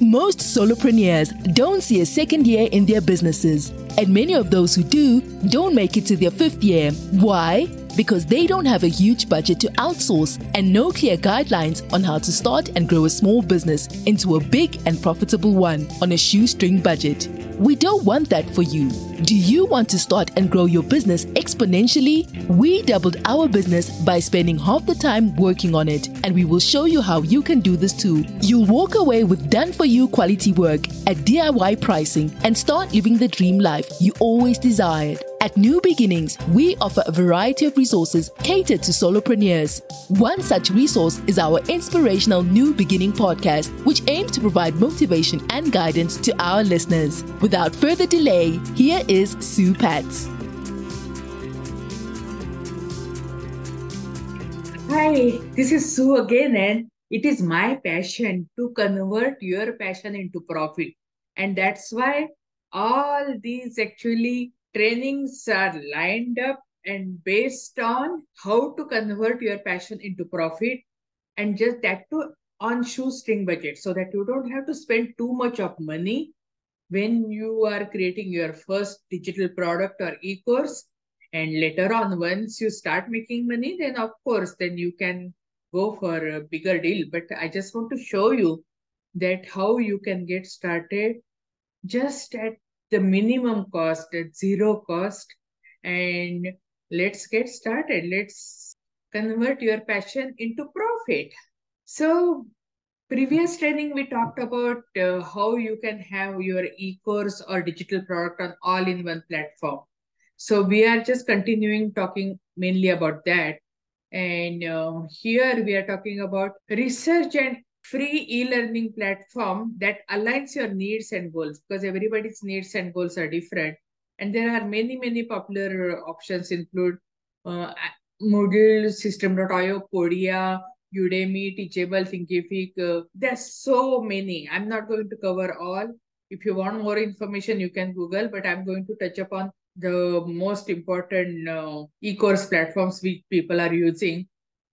Most solopreneurs don't see a second year in their businesses, and many of those who do don't make it to their fifth year. Why? Because they don't have a huge budget to outsource and no clear guidelines on how to start and grow a small business into a big and profitable one on a shoestring budget. We don't want that for you. Do you want to start and grow your business exponentially? We doubled our business by spending half the time working on it, and we will show you how you can do this too. You'll walk away with done for you quality work at DIY pricing and start living the dream life you always desired. At New Beginnings, we offer a variety of resources catered to solopreneurs. One such resource is our inspirational New Beginning podcast, which aims to provide motivation and guidance to our listeners. Without further delay, here is Sue Pats. Hi, this is Sue again, and it is my passion to convert your passion into profit. And that's why all these actually trainings are lined up and based on how to convert your passion into profit and just that too on shoestring budget so that you don't have to spend too much of money when you are creating your first digital product or e-course. And later on once you start making money then of course then you can go for a bigger deal. But i just want to show you that how you can get started just at the minimum cost at zero cost. And let's get started. Let's convert your passion into profit. So previous training we talked about uh, how you can have your e-course or digital product on all in one platform. So we are just continuing talking mainly about that. And uh, here we are talking about research and free e-learning platform that aligns your needs and goals because everybody's needs and goals are different. And there are many many popular options include uh, moodle systeme.io podia udemy teachable thinkific. Uh, there's so many. I'm not going to cover all. If you want more information you can google but i'm going to touch upon the most important uh, e-course platforms which people are using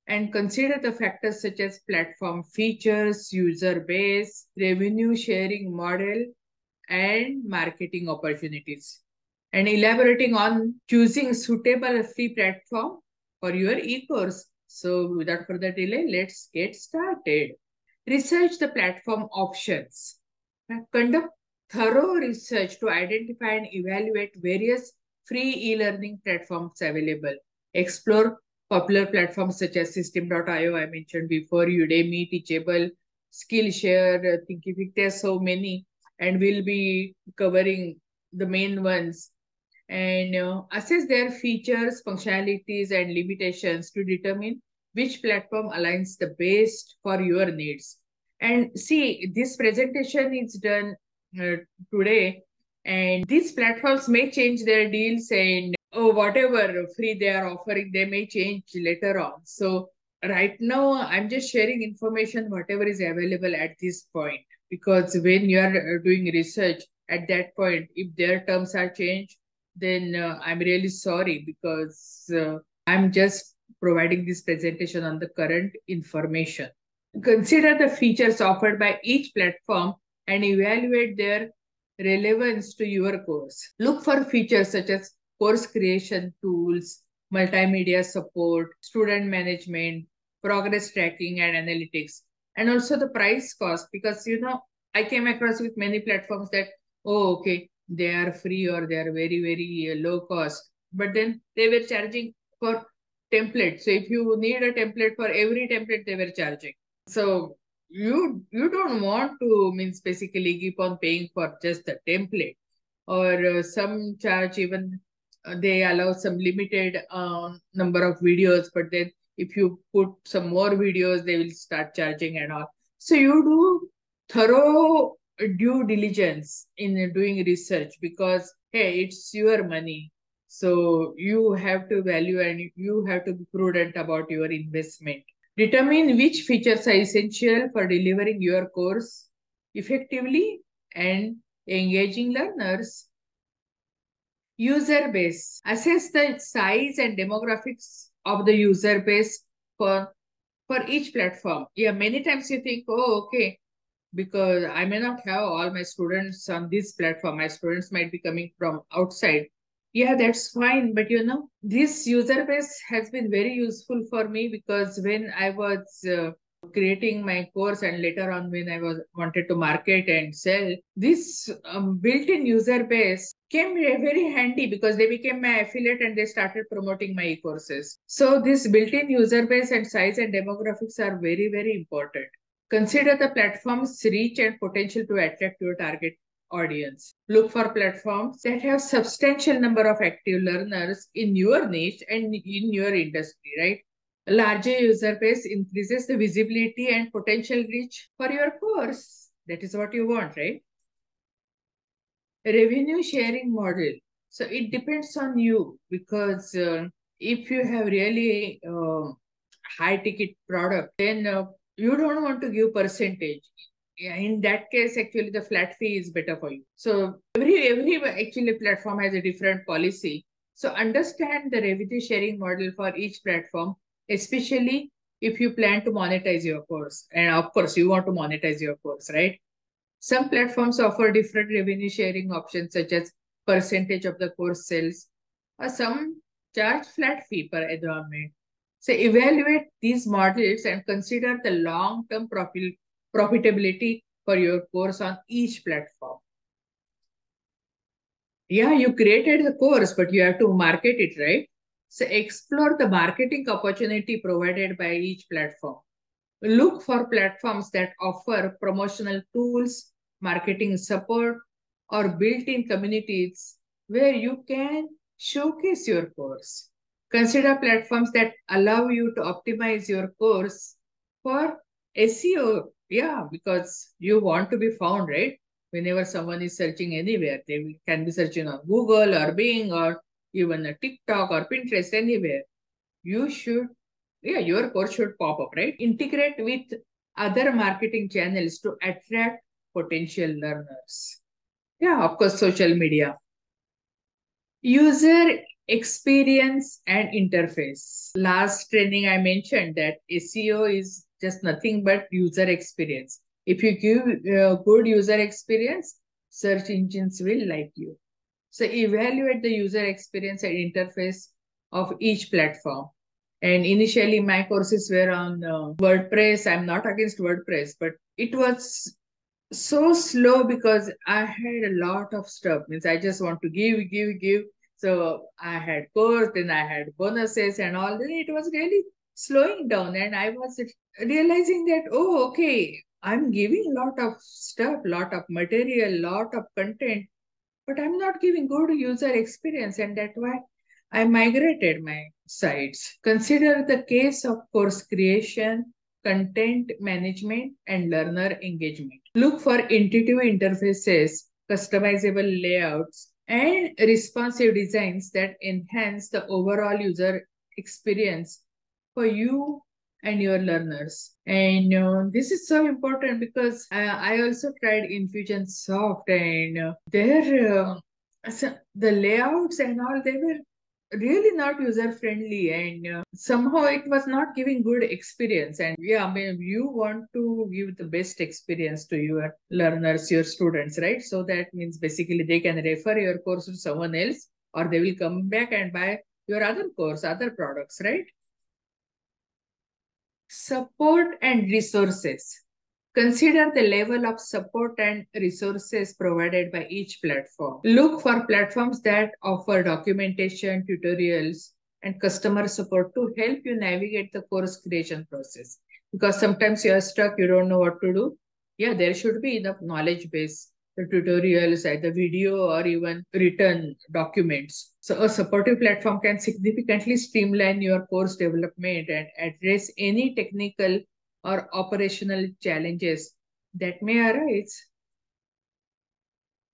and consider the factors such as platform features, user base, revenue sharing model, and marketing opportunities. And elaborating on choosing suitable free platform for your e-course. So without further delay, let's get started. Research the platform options. Conduct thorough research to identify and evaluate various free e-learning platforms available. Explore popular platforms such as Systeme.io, I mentioned before, Udemy, Teachable, Skillshare, Thinkific, there's so many, and we'll be covering the main ones. And uh, assess their features, functionalities, and limitations to determine which platform aligns the best for your needs. And see, this presentation is done uh, today, and these platforms may change their deals and oh, whatever free they are offering, they may change later on. So right now, I'm just sharing information, whatever is available at this point. Because when you are uh, doing research at that point, if their terms are changed, then uh, I'm really sorry because uh, I'm just providing this presentation on the current information. Consider the features offered by each platform and evaluate their relevance to your course. Look for features such as course creation tools, multimedia support, student management, progress tracking and analytics, and also the price cost because you know I came across with many platforms that oh okay they are free or they are very very uh, low cost, but then they were charging for template. So if you need a template for every template they were charging. So you you don't want to means basically keep on paying for just the template or uh, some charge even they allow some limited uh, number of videos but then if you put some more videos they will start charging and all. So you do thorough due diligence in doing research because hey it's your money. So you have to value and you have to be prudent about your investment. Determine which features are essential for delivering your course effectively and engaging learners User base. Assess the size and demographics of the user base for, for each platform. Yeah, many times you think, oh, okay, because I may not have all my students on this platform. My students might be coming from outside. Yeah, that's fine. But you know, this user base has been very useful for me because when I was uh, creating my course and later on when I was wanted to market and sell, this um, built-in user base came very handy because they became my affiliate and they started promoting my e-courses. So this built-in user base and size and demographics are very, very important. Consider the platform's reach and potential to attract your target audience. Look for platforms that have substantial number of active learners in your niche and in your industry, right? Larger user base increases the visibility and potential reach for your course. That is what you want, right? revenue sharing model. So it depends on you because uh, if you have really uh, high ticket product, then uh, you don't want to give percentage. In that case, actually, the flat fee is better for you. So every every actually platform has a different policy. So understand the revenue sharing model for each platform, especially if you plan to monetize your course. And of course, you want to monetize your course, right? Some platforms offer different revenue sharing options such as percentage of the course sales or some charge flat fee per enrollment. So evaluate these models and consider the long-term profit profitability for your course on each platform. Yeah, you created the course, but you have to market it, right? So explore the marketing opportunity provided by each platform. Look for platforms that offer promotional tools, marketing support, or built-in communities where you can showcase your course. Consider platforms that allow you to optimize your course for SEO. Yeah, because you want to be found, right? Whenever someone is searching anywhere, they can be searching on Google or Bing or even a TikTok or Pinterest, anywhere. You should, yeah, your course should pop up, right? Integrate with other marketing channels to attract potential learners. Yeah, of course, social media. User experience and interface. Last training I mentioned that SEO is just nothing but user experience. If you give a good user experience, search engines will like you. So evaluate the user experience and interface of each platform. And initially my courses were on uh, WordPress. I'm not against WordPress, but it was so slow because I had a lot of stuff. Means I just want to give, give, give. So I had course, then I had bonuses and all. It was really slowing down, and I was realizing that oh, okay, I'm giving a lot of stuff, lot of material, lot of content, but I'm not giving good user experience, and that's why I migrated my sites. Consider the case of course creation, content management, and learner engagement. Look for intuitive interfaces, customizable layouts, and responsive designs that enhance the overall user experience for you and your learners. And uh, this is so important because I, I also tried Infusionsoft and uh, their uh, the layouts and all they were really not user friendly and uh, somehow it was not giving good experience. And yeah I mean, you want to give the best experience to your learners your students right? So that means basically they can refer your course to someone else or they will come back and buy your other course other products right support and resources Consider the level of support and resources provided by each platform. Look for platforms that offer documentation, tutorials, and customer support to help you navigate the course creation process. Because sometimes you are stuck, you don't know what to do. Yeah, there should be enough knowledge base, the tutorials, either video or even written documents. So a supportive platform can significantly streamline your course development and address any technical or operational challenges that may arise.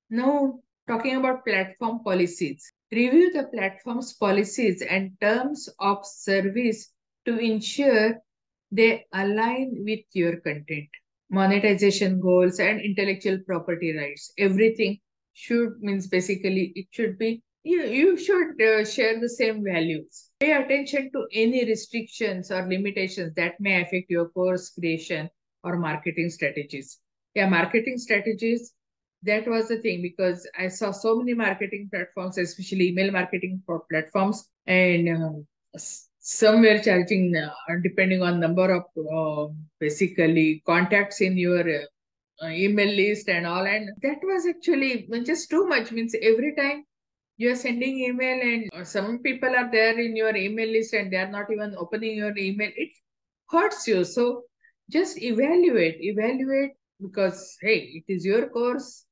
Now, talking about platform policies. Review the platform's policies and terms of service to ensure they align with your content. Monetization goals and intellectual property rights. Everything should means basically it should be you, you should uh, share the same values. Pay attention to any restrictions or limitations that may affect your course creation or marketing strategies. yeah, marketing strategies. That was the thing because I saw so many marketing platforms, especially email marketing for platforms, and uh, some were charging uh, depending on number of uh, basically contacts in your uh, email list and all. And that was actually just too much. Means every time you're sending email and some people are there in your email list and they're not even opening your email it hurts you so just evaluate evaluate because hey it is your course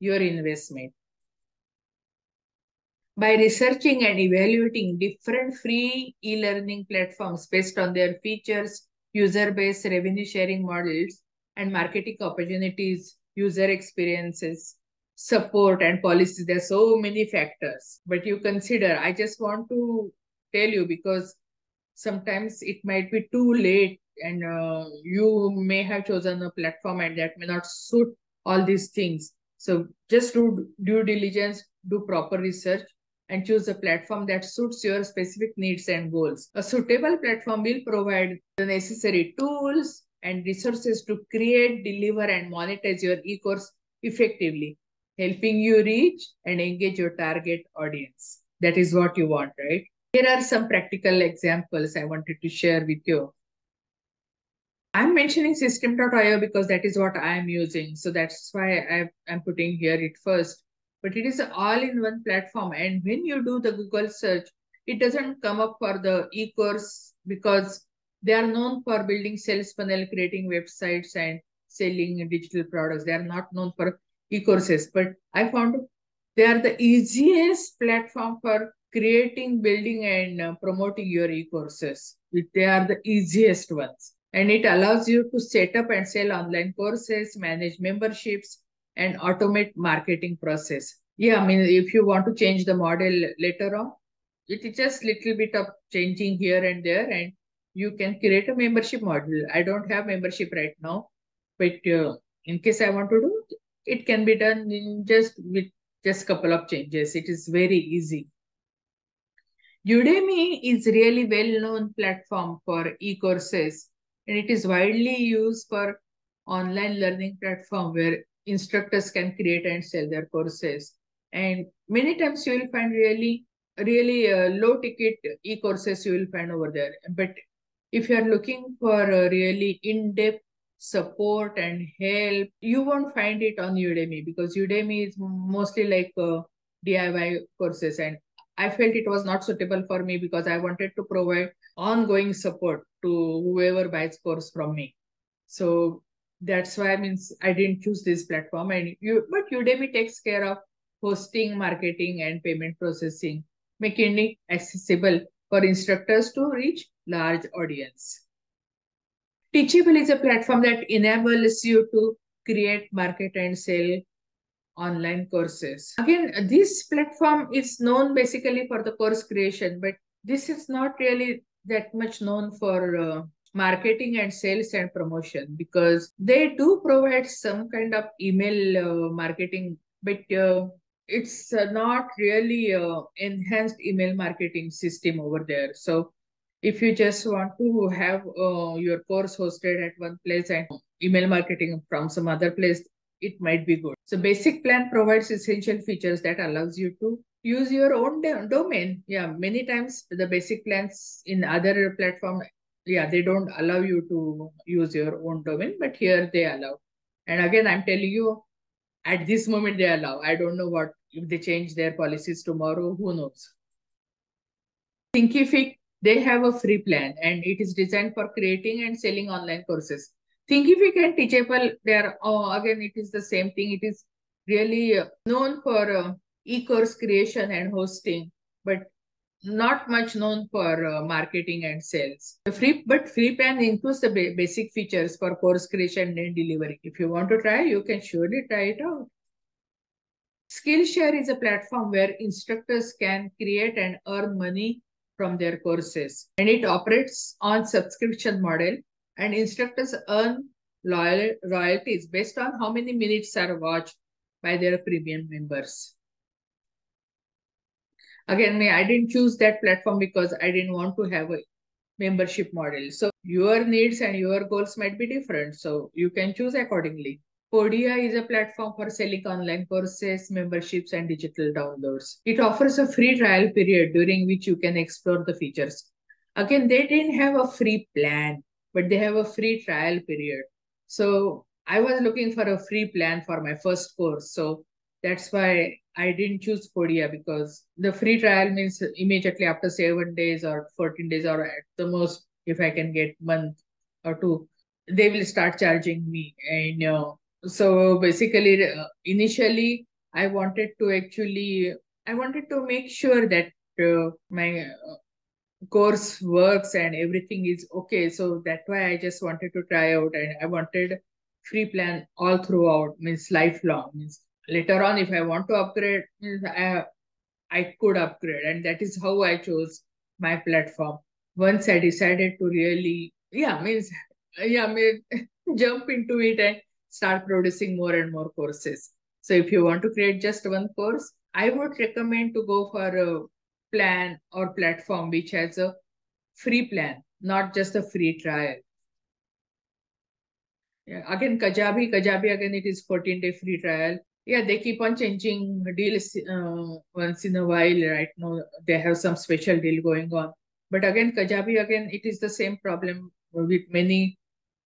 your investment by researching and evaluating different free e-learning platforms based on their features user base revenue sharing models and marketing opportunities user experiences support and policies. There are so many factors. But you consider i just want to tell you because sometimes it might be too late and uh, you may have chosen a platform and that may not suit all these things. So just do due diligence do proper research and choose a platform that suits your specific needs and goals a suitable platform will provide the necessary tools and resources to create deliver and monetize your e-course effectively helping you reach and engage your target audience that is what you want right here are some practical examples i wanted to share with you I'm mentioning systeme.io because that is what I'm using. So that's why i am putting here it first. But it is all-in-one platform. And when you do the Google search, it doesn't come up for the e-course because they are known for building sales funnel, creating websites and selling digital products. They are not known for e-courses. But I found they are the easiest platform for creating, building and uh, promoting your e-courses. They are the easiest ones and it allows you to set up and sell online courses, manage memberships, and automate marketing process. Yeah, I mean, if you want to change the model later on, it is just little bit of changing here and there, and you can create a membership model. I don't have membership right now, but uh, in case I want to do, it can be done in just with just couple of changes. It is very easy. Udemy is really well-known platform for e-courses and it is widely used for online learning platform where instructors can create and sell their courses. And many times you will find really, really uh, low ticket e-courses you will find over there. But if you are looking for really in-depth support and help, you won't find it on Udemy because Udemy is mostly like uh, DIY courses and I felt it was not suitable for me because I wanted to provide ongoing support to whoever buys course from me. So that's why I means I didn't choose this platform. And you, but Udemy takes care of hosting, marketing, and payment processing, making it accessible for instructors to reach large audience. Teachable is a platform that enables you to create, market, and sell online courses. Again, this platform is known basically for the course creation, but this is not really that much known for uh, marketing and sales and promotion because they do provide some kind of email uh, marketing, but uh, it's uh, not really uh, enhanced email marketing system over there. So if you just want to have your course hosted at one place and email marketing from some other place, it might be good. So basic plan provides essential features that allows you to use your own domain. Yeah, many times the basic plans in other platform, yeah, they don't allow you to use your own domain, but here they allow. And again, I'm telling you, at this moment they allow. I don't know what if they change their policies tomorrow. Who knows? Thinkific, they have a free plan and it is designed for creating and selling online courses. Thinkific and Teachable, they are, oh, again, it is the same thing. It is really uh, known for uh, e-course creation and hosting, but not much known for uh, marketing and sales. The free, but free plan includes the ba basic features for course creation and delivery. If you want to try, you can surely try it out. Skillshare is a platform where instructors can create and earn money from their courses. And it operates on subscription model and instructors earn royalties based on how many minutes are watched by their premium members. Again, I didn't choose that platform because I didn't want to have a membership model. So your needs and your goals might be different. So you can choose accordingly. Podia is a platform for selling online courses, memberships, and digital downloads. It offers a free trial period during which you can explore the features. Again, they didn't have a free plan, but they have a free trial period. So I was looking for a free plan for my first course. So that's why I didn't choose Podia because the free trial means immediately after seven days or 14 days or at the most, if I can get month or two, they will start charging me. And uh, so basically, uh, initially, I wanted to actually, I wanted to make sure that uh, my uh, course works and everything is okay. So that's why I just wanted to try out and I wanted free plan all throughout, means lifelong. Means later on, if I want to upgrade, I, uh, I could upgrade. And that is how I chose my platform. Once I decided to really, yeah, means, yeah, mean, jump into it and start producing more and more courses. So if you want to create just one course, I would recommend to go for a plan or platform which has a free plan, not just a free trial. Yeah. Again, Kajabi, Kajabi, again, it is 14 day free trial. Yeah, they keep on changing deals uh, once in a while. Right now, they have some special deal going on. But again, Kajabi, again, it is the same problem with many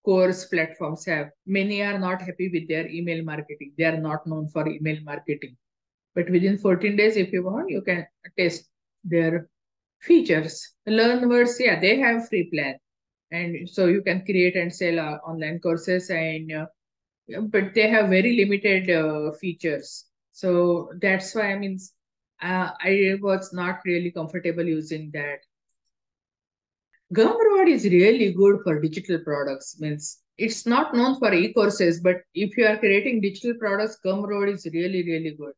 course platforms have. Many are not happy with their email marketing. They are not known for email marketing. But within 14 days, if you want, you can test their features. Learnverse, yeah, they have free plan. And so you can create and sell uh, online courses and uh, but they have very limited uh, features. So that's why I mean, uh, I was not really comfortable using that. Gumroad is really good for digital products. Means it's not known for e-courses, but if you are creating digital products, Gumroad is really, really good.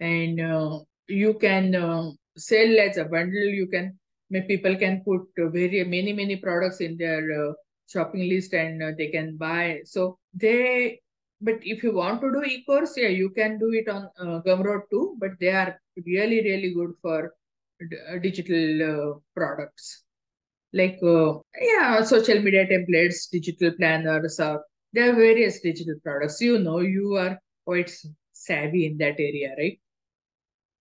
And uh, you can uh, sell as a bundle. You can, people can put very many, many products in their uh, shopping list and uh, they can buy. So they, but if you want to do e-course, yeah, you can do it on uh, Gumroad too, but they are really, really good for uh, digital uh, products. Like uh, yeah social media templates digital planners or there are various digital products. You know you are quite savvy in that area right?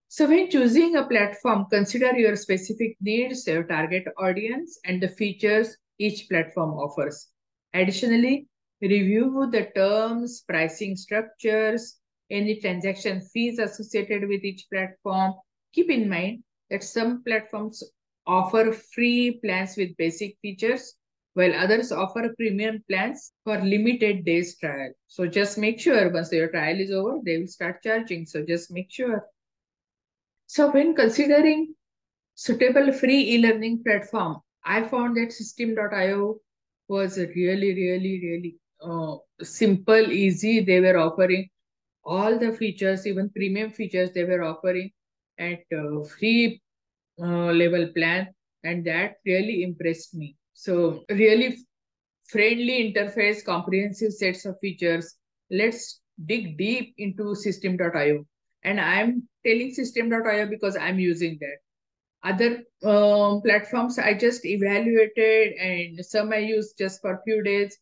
So when choosing a platform consider your specific needs your target audience and the features each platform offers. Additionally review the terms pricing structures any transaction fees associated with each platform keep in mind that some platforms offer free plans with basic features, while others offer premium plans for limited days trial. So just make sure once your trial is over, they will start charging. So just make sure. So when considering suitable free e-learning platform, I found that Systeme.io was really, really, really uh, simple, easy. They were offering all the features, even premium features they were offering at uh, free uh, level plan and that really impressed me so really friendly interface comprehensive sets of features let's dig deep into systeme.io. and i'm telling systeme.io because i'm using that other um, platforms i just evaluated and some i used just for few days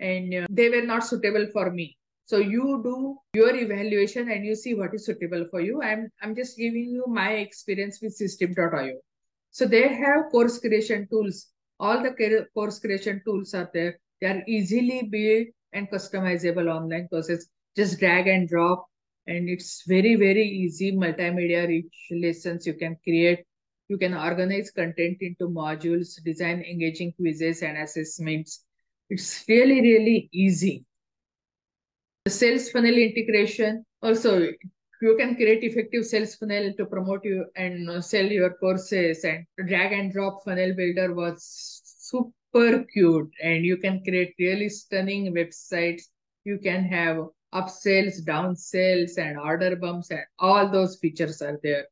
and uh, they were not suitable for me so you do your evaluation and you see what is suitable for you. I'm I'm just giving you my experience with systeme.io So they have course creation tools. All the course creation tools are there. They are easily built and customizable online courses. Just drag and drop. And it's very, very easy multimedia rich lessons you can create. You can organize content into modules, design engaging quizzes and assessments. It's really, really easy. The sales funnel integration also you can create effective sales funnel to promote you and uh, sell your courses and drag and drop funnel builder was super cute and you can create really stunning websites. You can have upsells downsells and order bumps and all those features are there.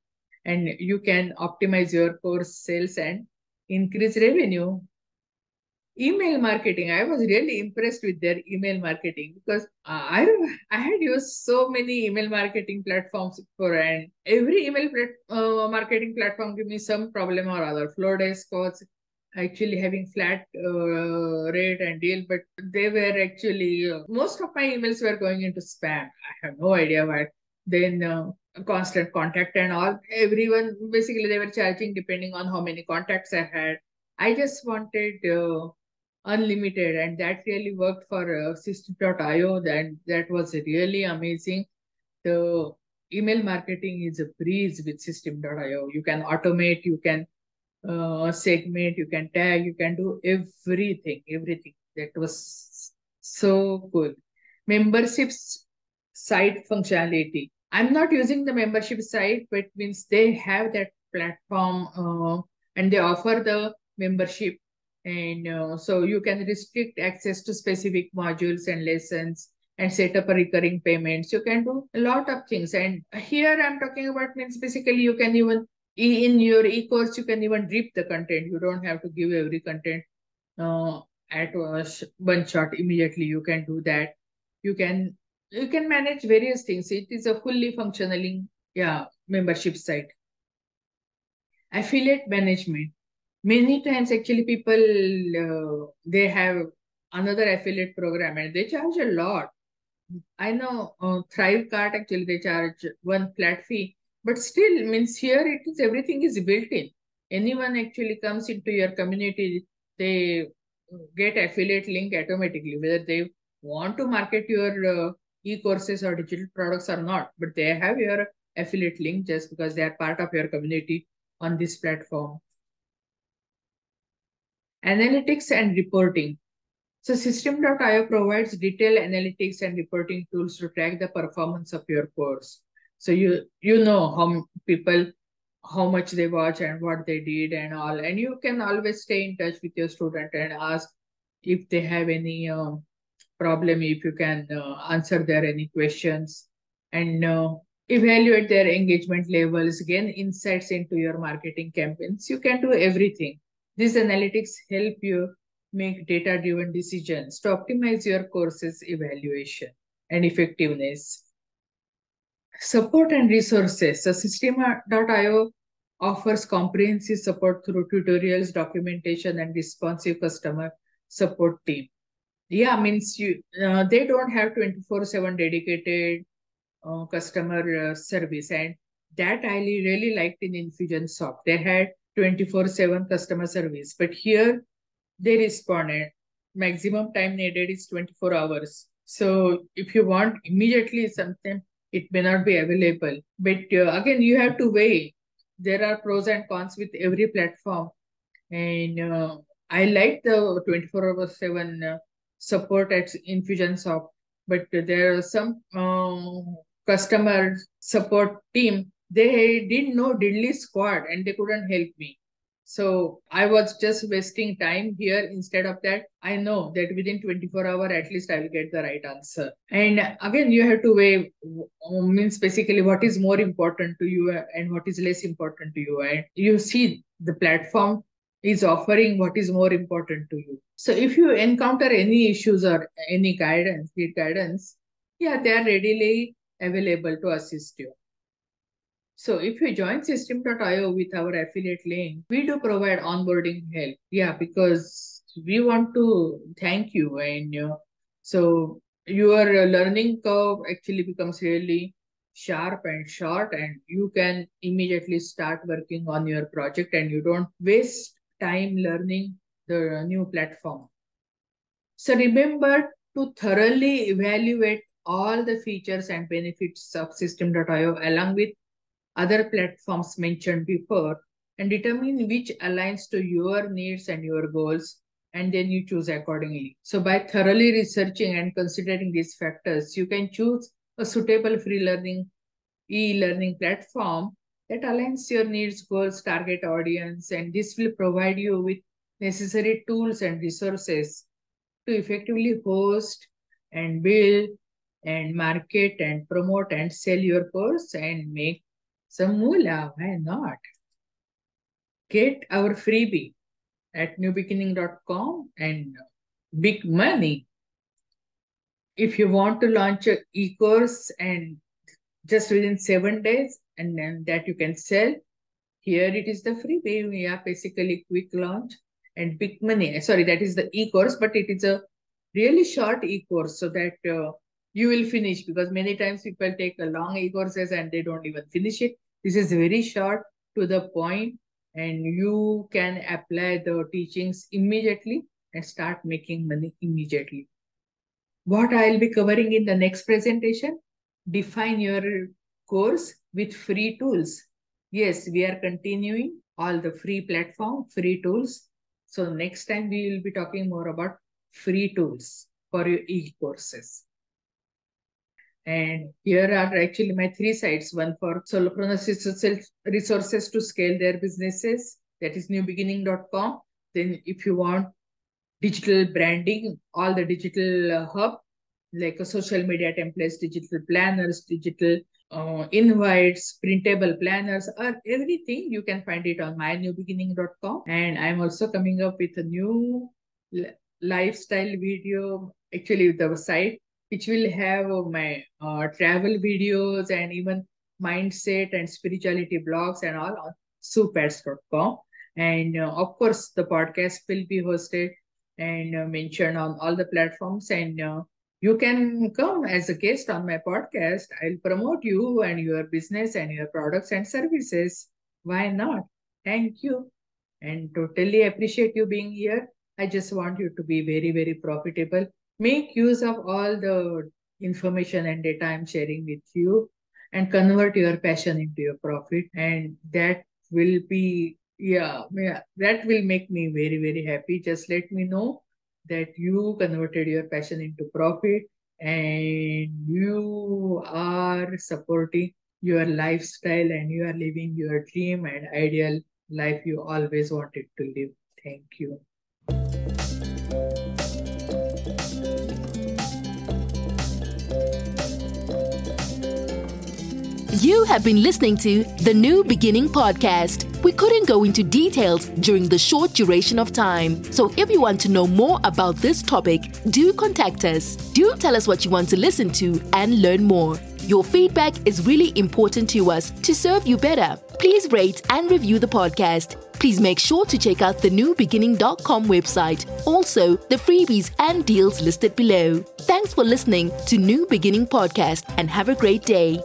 And you can optimize your course sales and increase revenue email marketing i was really impressed with their email marketing because uh, i i had used so many email marketing platforms for and every email uh, marketing platform give me some problem or other Flodesk was actually having flat uh, rate and deal, but they were actually uh, most of my emails were going into spam. I have no idea why. Then uh, constant contact and all. Everyone basically they were charging depending on how many contacts I had. I just wanted uh, unlimited, and that really worked for uh, Systeme.io. That that was really amazing. The email marketing is a breeze with Systeme.io. You can automate, you can uh, segment, you can tag, you can do everything, everything. That was so cool. Memberships site functionality. I'm not using the membership site, but means they have that platform uh, and they offer the membership. And uh, so you can restrict access to specific modules and lessons and set up a recurring payments. You can do a lot of things. And here I'm talking about means basically you can even in your e-course you can even drip the content. You don't have to give every content uh, at one shot immediately. You can do that. You can you can manage various things. It is a fully functioning yeah membership site. Affiliate management. Many times actually people uh, they have another affiliate program and they charge a lot I know uh, Thrivecart actually they charge one flat fee, but still means here it is everything is built in. Anyone actually comes into your community, they get affiliate link automatically, whether they want to market your uh, e-courses or digital products or not, but they have your affiliate link just because they are part of your community on this platform. Analytics and reporting. So Systeme.io provides detailed analytics and reporting tools to track the performance of your course. So you you know how people how much they watch and what they did and all, and you can always stay in touch with your student and ask if they have any uh, problem, if you can uh, answer their any questions, and uh, evaluate their engagement levels, gain insights into your marketing campaigns. You can do everything. These analytics help you make data-driven decisions to optimize your course's evaluation and effectiveness. Support and resources. So Systeme.io offers comprehensive support through tutorials, documentation, and responsive customer support team. Yeah, means you uh, they don't have 24-7 dedicated uh, customer uh, service. And that I really liked in Infusionsoft. They had 24-7 customer service. But here they responded. Maximum time needed is 24 hours. So if you want immediately something, it may not be available. But uh, again, you have to weigh. There are pros and cons with every platform. And uh, I like the 24 hour 7 uh, support at Infusionsoft. But there are some uh, customer support team, they didn't know diddly squad and they couldn't help me. So I was just wasting time here. Instead of that, I know that within 24 hour, at least I will get the right answer. And again, you have to weigh um, means basically what is more important to you and what is less important to you. And you see the platform is offering what is more important to you. So if you encounter any issues or any guidance, need guidance, yeah, they are readily available to assist you. So if you join Systeme.io with our affiliate link, we do provide onboarding help. Yeah, because we want to thank you. And uh, so your learning curve actually becomes really sharp and short and you can immediately start working on your project and you don't waste time learning the new platform. So remember to thoroughly evaluate all the features and benefits of Systeme.io along with other platforms mentioned before and determine which aligns to your needs and your goals and then you choose accordingly. So by thoroughly researching and considering these factors, you can choose a suitable free learning e-learning platform that aligns your needs, goals, target audience, and this will provide you with necessary tools and resources to effectively host and build and market and promote and sell your course and make some moolah, why not? Get our freebie at nubeginning.com and big money. If you want to launch an e-course and just within seven days and then that you can sell, here it is the freebie. We are basically quick launch and big money. Sorry, that is the e-course, but it is a really short e-course so that uh, you will finish because many times people take a long e-courses and they don't even finish it. This is very short to the point and you can apply the teachings immediately and start making money immediately. What I'll be covering in the next presentation, define your course with free tools. Yes, we are continuing all the free platform, free tools. So next time we will be talking more about free tools for your e-courses. And here are actually my three sites. One for solopreneurs resources to scale their businesses. That is nubeginning.com. Then if you want digital branding, all the digital uh, hub, like a social media templates, digital planners, digital uh, invites, printable planners, or everything, you can find it on mynubeginning.com. And I'm also coming up with a new lifestyle video, actually with the site, which will have my uh, travel videos and even mindset and spirituality blogs and all on suepats.com. And uh, of course, the podcast will be hosted and uh, mentioned on all the platforms. And uh, you can come as a guest on my podcast. I'll promote you and your business and your products and services. Why not? Thank you. And totally appreciate you being here. I just want you to be very, very profitable. Make use of all the information and data I'm sharing with you and convert your passion into your profit. And that will be, yeah, yeah, that will make me very, very happy. Just let me know that you converted your passion into profit and you are supporting your lifestyle and you are living your dream and ideal life you always wanted to live. Thank you. You have been listening to the New Beginning podcast. We couldn't go into details during the short duration of time. So if you want to know more about this topic, do contact us. Do tell us what you want to listen to and learn more. Your feedback is really important to us to serve you better. Please rate and review the podcast. Please make sure to check out the nubeginning.com website. Also, the freebies and deals listed below. Thanks for listening to New Beginning Podcast and have a great day.